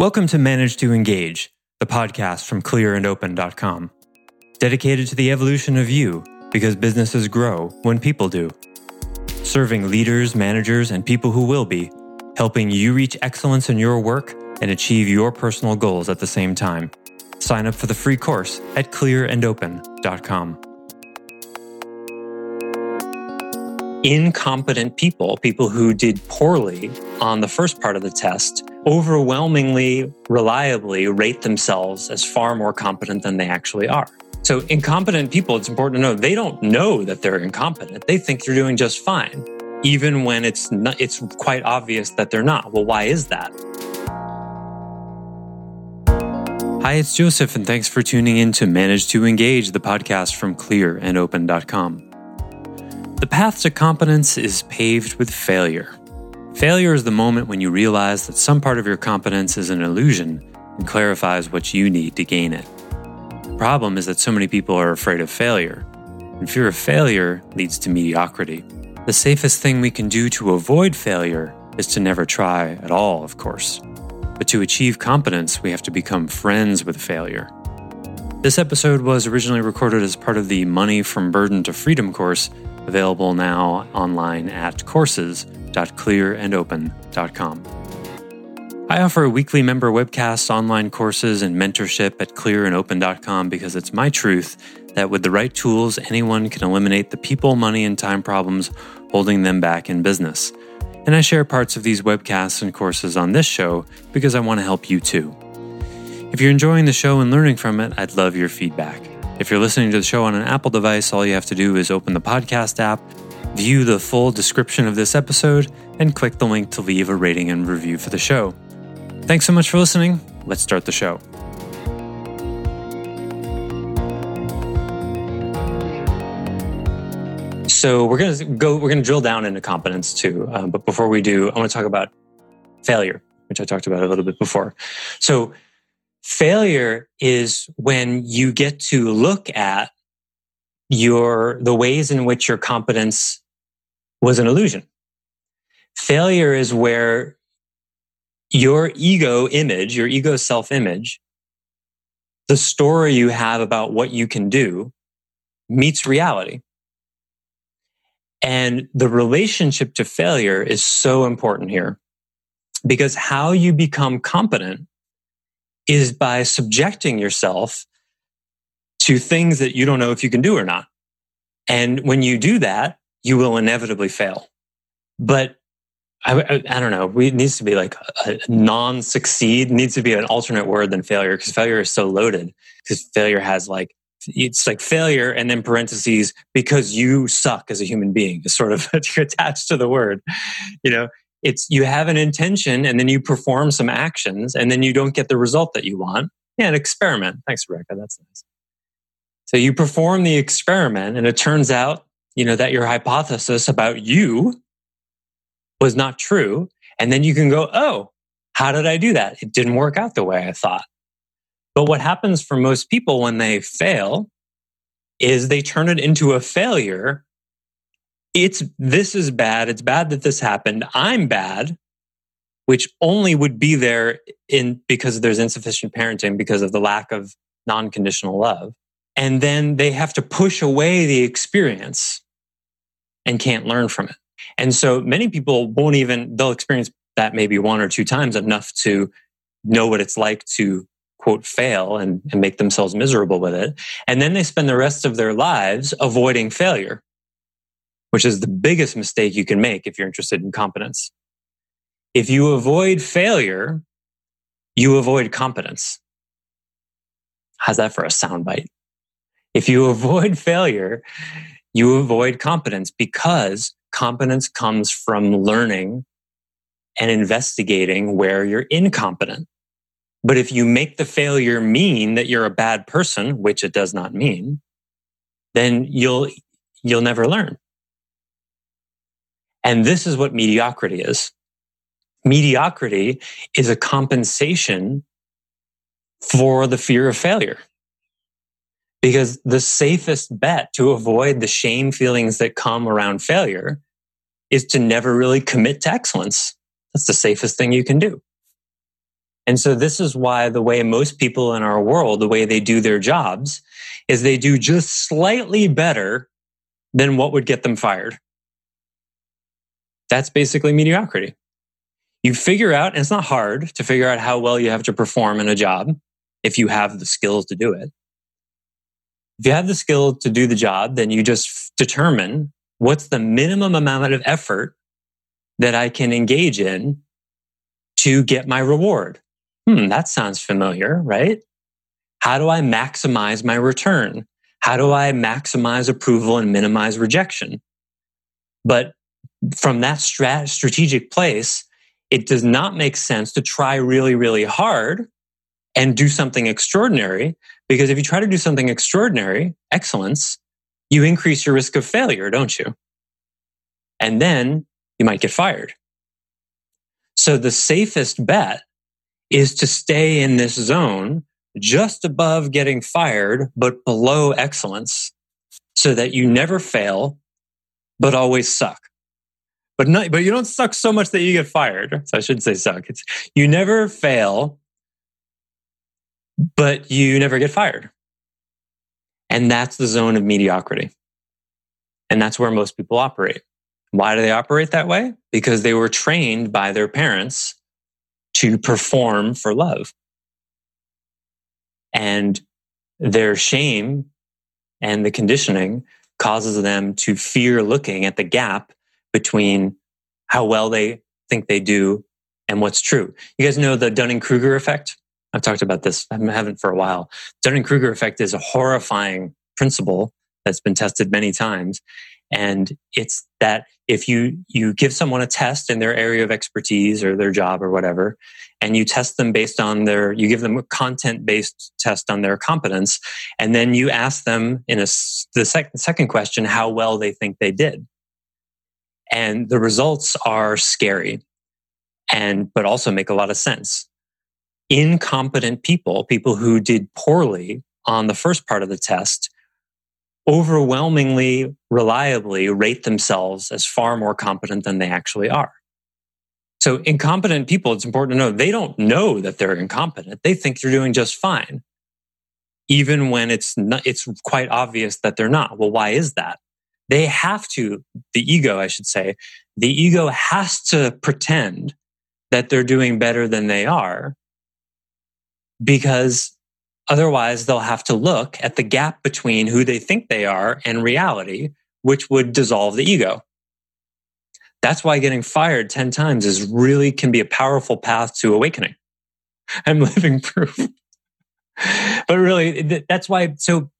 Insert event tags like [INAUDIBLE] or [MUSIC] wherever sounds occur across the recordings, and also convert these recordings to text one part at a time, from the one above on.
Welcome to Manage to Engage, the podcast from clearandopen.com, dedicated to the evolution of you because businesses grow when people do. Serving leaders, managers, and people who will be, helping you reach excellence in your work and achieve your personal goals at the same time. Sign up for the free course at clearandopen.com. Incompetent people, people who did poorly on the first part of the test, overwhelmingly reliably rate themselves as far more competent than they actually are. So, incompetent people, it's important to know they don't know that they're incompetent. They think they're doing just fine, even when it's not, it's quite obvious that they're not. Well, why is that? Hi, it's Joseph, and thanks for tuning in to Manage to Engage, the podcast from clearandopen.com. The path to competence is paved with failure. Failure is the moment when you realize that some part of your competence is an illusion and clarifies what you need to gain it. The problem is that so many people are afraid of failure, and fear of failure leads to mediocrity. The safest thing we can do to avoid failure is to never try at all, of course. But to achieve competence, we have to become friends with failure. This episode was originally recorded as part of the Money from Burden to Freedom course available now online at courses.clearandopen.com. I offer weekly member webcasts, online courses, and mentorship at clearandopen.com because it's my truth that with the right tools, anyone can eliminate the people, money, and time problems holding them back in business. And I share parts of these webcasts and courses on this show because I want to help you too. If you're enjoying the show and learning from it, I'd love your feedback. If you're listening to the show on an Apple device, all you have to do is open the podcast app, view the full description of this episode, and click the link to leave a rating and review for the show. Thanks so much for listening. Let's start the show. So we're gonna go. We're gonna drill down into competence too. Um, but before we do, I want to talk about failure, which I talked about a little bit before. So Failure is when you get to look at your, the ways in which your competence was an illusion. Failure is where your ego image, your ego self image, the story you have about what you can do meets reality. And the relationship to failure is so important here because how you become competent is by subjecting yourself to things that you don't know if you can do or not. And when you do that, you will inevitably fail. But I, I, I don't know. It needs to be like a, a non-succeed needs to be an alternate word than failure because failure is so loaded. Because failure has like it's like failure and then parentheses because you suck as a human being is sort of [LAUGHS] attached to the word. You know, it's you have an intention and then you perform some actions and then you don't get the result that you want. Yeah, an experiment. Thanks, Rebecca. That's nice. So you perform the experiment and it turns out, you know, that your hypothesis about you was not true. And then you can go, oh, how did I do that? It didn't work out the way I thought. But what happens for most people when they fail is they turn it into a failure it's this is bad. It's bad that this happened. I'm bad, which only would be there in because there's insufficient parenting because of the lack of non-conditional love. And then they have to push away the experience and can't learn from it. And so many people won't even, they'll experience that maybe one or two times enough to know what it's like to quote fail and, and make themselves miserable with it. And then they spend the rest of their lives avoiding failure which is the biggest mistake you can make if you're interested in competence. If you avoid failure, you avoid competence. How's that for a soundbite? If you [LAUGHS] avoid failure, you avoid competence because competence comes from learning and investigating where you're incompetent. But if you make the failure mean that you're a bad person, which it does not mean, then you'll, you'll never learn. And this is what mediocrity is. Mediocrity is a compensation for the fear of failure. Because the safest bet to avoid the shame feelings that come around failure is to never really commit to excellence. That's the safest thing you can do. And so this is why the way most people in our world, the way they do their jobs is they do just slightly better than what would get them fired. That's basically mediocrity. You figure out, and it's not hard to figure out how well you have to perform in a job if you have the skills to do it. If you have the skill to do the job, then you just determine what's the minimum amount of effort that I can engage in to get my reward. Hmm, that sounds familiar, right? How do I maximize my return? How do I maximize approval and minimize rejection? But from that strat- strategic place, it does not make sense to try really, really hard and do something extraordinary. Because if you try to do something extraordinary, excellence, you increase your risk of failure, don't you? And then you might get fired. So the safest bet is to stay in this zone just above getting fired, but below excellence so that you never fail, but always suck. But not, but you don't suck so much that you get fired. So I shouldn't say suck. It's you never fail, but you never get fired. And that's the zone of mediocrity. And that's where most people operate. Why do they operate that way? Because they were trained by their parents to perform for love. And their shame and the conditioning causes them to fear looking at the gap between how well they think they do and what's true. You guys know the Dunning Kruger effect? I've talked about this. I haven't for a while. Dunning Kruger effect is a horrifying principle that's been tested many times. And it's that if you, you give someone a test in their area of expertise or their job or whatever, and you test them based on their, you give them a content based test on their competence, and then you ask them in a, the sec, second question how well they think they did. And the results are scary and, but also make a lot of sense. Incompetent people, people who did poorly on the first part of the test, overwhelmingly reliably rate themselves as far more competent than they actually are. So incompetent people, it's important to know they don't know that they're incompetent. They think they're doing just fine. Even when it's not, it's quite obvious that they're not. Well, why is that? They have to, the ego, I should say, the ego has to pretend that they're doing better than they are because Otherwise, they'll have to look at the gap between who they think they are and reality, which would dissolve the ego. That's why getting fired 10 times is really can be a powerful path to awakening. [LAUGHS] I'm living proof. [LAUGHS] but really, that's why. So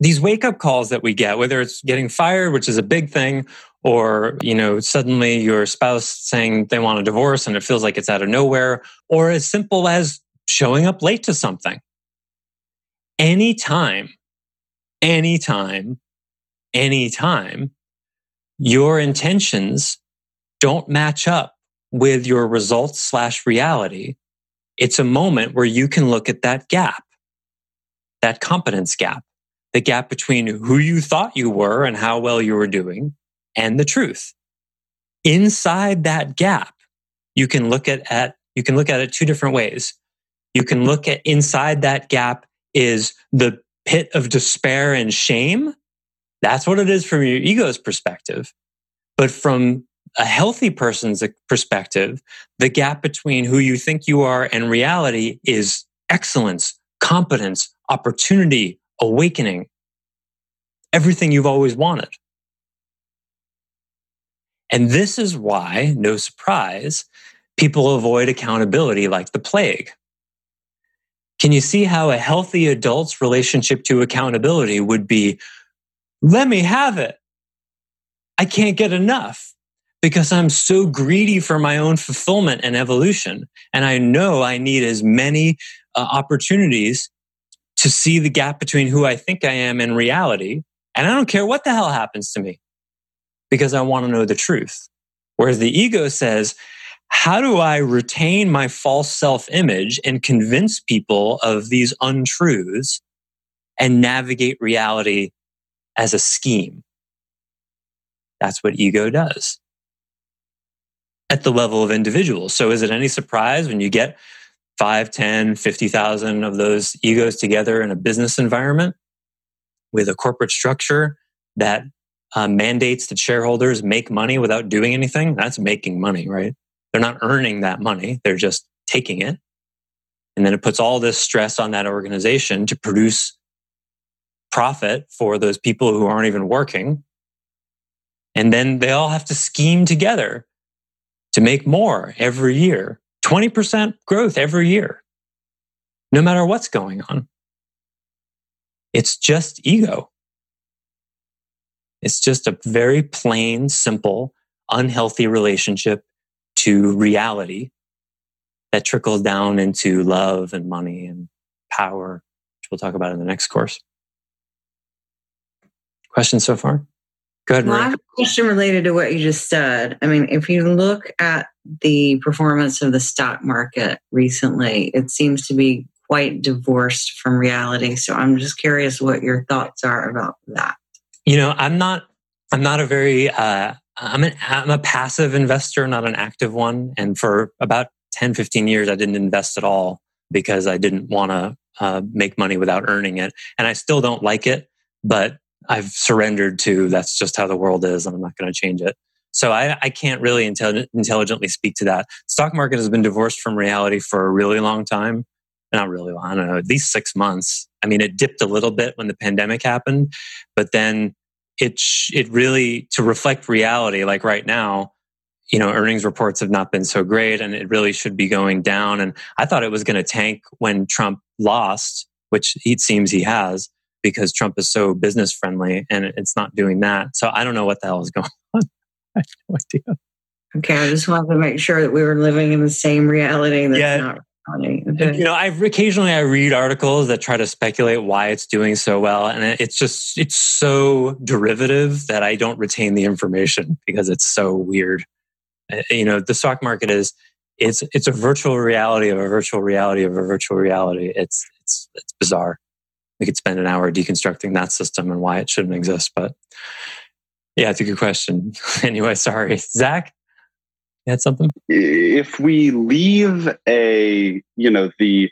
these wake up calls that we get, whether it's getting fired, which is a big thing, or, you know, suddenly your spouse saying they want a divorce and it feels like it's out of nowhere, or as simple as showing up late to something. Anytime, anytime, anytime your intentions don't match up with your results slash reality, it's a moment where you can look at that gap, that competence gap, the gap between who you thought you were and how well you were doing and the truth. Inside that gap, you can look at, at you can look at it two different ways. You can look at inside that gap is the pit of despair and shame. That's what it is from your ego's perspective. But from a healthy person's perspective, the gap between who you think you are and reality is excellence, competence, opportunity, awakening, everything you've always wanted. And this is why, no surprise, people avoid accountability like the plague. Can you see how a healthy adult's relationship to accountability would be, let me have it. I can't get enough because I'm so greedy for my own fulfillment and evolution. And I know I need as many uh, opportunities to see the gap between who I think I am and reality. And I don't care what the hell happens to me because I want to know the truth. Whereas the ego says, how do I retain my false self image and convince people of these untruths and navigate reality as a scheme? That's what ego does at the level of individuals. So is it any surprise when you get 5, 10, 50,000 of those egos together in a business environment with a corporate structure that uh, mandates that shareholders make money without doing anything, that's making money, right? They're not earning that money, they're just taking it. And then it puts all this stress on that organization to produce profit for those people who aren't even working. And then they all have to scheme together to make more every year 20% growth every year, no matter what's going on. It's just ego. It's just a very plain, simple, unhealthy relationship to reality that trickles down into love and money and power, which we'll talk about in the next course. Questions so far? Go ahead, Maria. Well, I have a question related to what you just said. I mean, if you look at the performance of the stock market recently, it seems to be quite divorced from reality. So I'm just curious what your thoughts are about that. You know, I'm not. I'm not a very. Uh, I'm an, I'm a passive investor, not an active one. And for about 10, 15 years, I didn't invest at all because I didn't want to uh, make money without earning it. And I still don't like it, but I've surrendered to that's just how the world is and I'm not going to change it. So I, I can't really intelli- intelligently speak to that. Stock market has been divorced from reality for a really long time. Not really long, I don't know, at least six months. I mean, it dipped a little bit when the pandemic happened, but then it, sh- it really, to reflect reality, like right now, you know, earnings reports have not been so great and it really should be going down. And I thought it was going to tank when Trump lost, which it seems he has because Trump is so business friendly and it's not doing that. So I don't know what the hell is [LAUGHS] going on. I have no idea. Okay, I just wanted to make sure that we were living in the same reality that's yeah. not you know, I occasionally I read articles that try to speculate why it's doing so well, and it's just it's so derivative that I don't retain the information because it's so weird. Uh, you know, the stock market is it's it's a virtual reality of a virtual reality of a virtual reality. It's it's it's bizarre. We could spend an hour deconstructing that system and why it shouldn't exist, but yeah, it's a good question. [LAUGHS] anyway, sorry, Zach. You had something? If we leave a you know the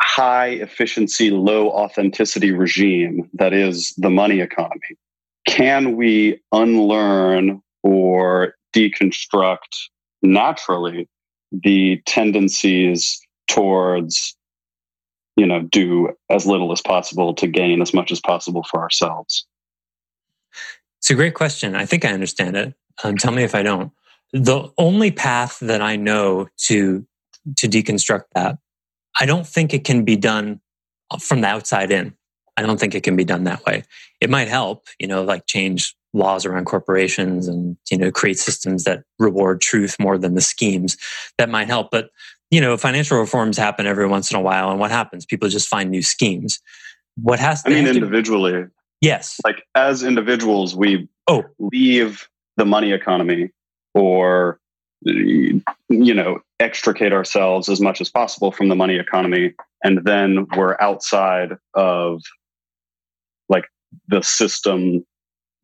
high efficiency, low authenticity regime that is the money economy, can we unlearn or deconstruct naturally the tendencies towards you know do as little as possible to gain as much as possible for ourselves. It's a great question. I think i understand it. Um, tell me if i don't. The only path that i know to to deconstruct that i don't think it can be done from the outside in. I don't think it can be done that way. It might help you know like change laws around corporations and you know create systems that reward truth more than the schemes. That might help but you know financial reforms happen every once in a while and what happens? People just find new schemes. What has to i mean individually. To, yes. Like as individuals we oh. leave the money economy or you know extricate ourselves as much as possible from the money economy and then we're outside of like the system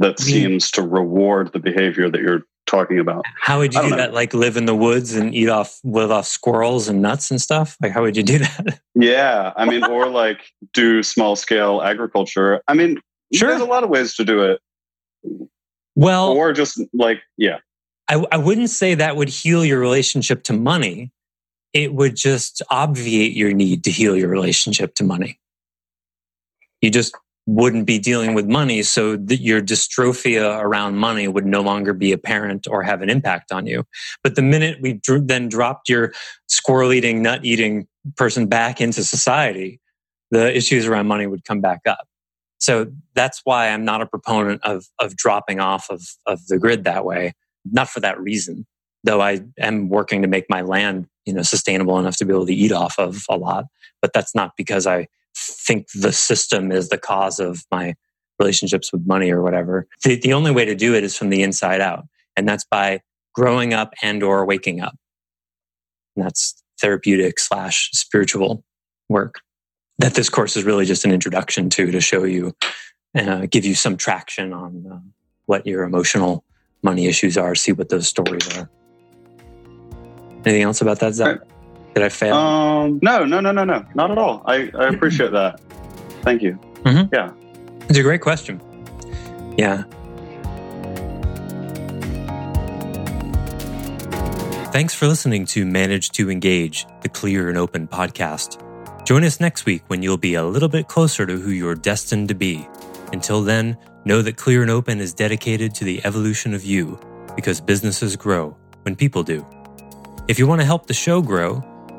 that mm-hmm. seems to reward the behavior that you're talking about. How would you do know. that? Like live in the woods and eat off live off squirrels and nuts and stuff? Like how would you do [LAUGHS] that? Yeah, I mean, or like do small scale agriculture. I mean, sure. there's a lot of ways to do it. Well, or just like yeah, I, I wouldn't say that would heal your relationship to money. It would just obviate your need to heal your relationship to money. You just wouldn't be dealing with money so that your dystrophia around money would no longer be apparent or have an impact on you. But the minute we then dropped your squirrel eating nut eating person back into society the issues around money would come back up. So that's why i'm not a proponent of of dropping off of of the grid that way. Not for that reason though i am working to make my land you know sustainable enough to be able to eat off of a lot. But that's not because i think the system is the cause of my relationships with money or whatever. The, the only way to do it is from the inside out. And that's by growing up and or waking up. And that's therapeutic slash spiritual work that this course is really just an introduction to, to show you, uh, give you some traction on uh, what your emotional money issues are, see what those stories are. Anything else about that, Zach? Did I fail? Um, no, no, no, no, no, not at all. I, I appreciate that. Thank you. Mhm. Yeah. It's a great question. Yeah. Thanks for listening to Manage to Engage, the Clear and Open podcast. Join us next week when you'll be a little bit closer to who you're destined to be. Until then, know that Clear and Open is dedicated to the evolution of you because businesses grow when people do. If you want to help the show grow,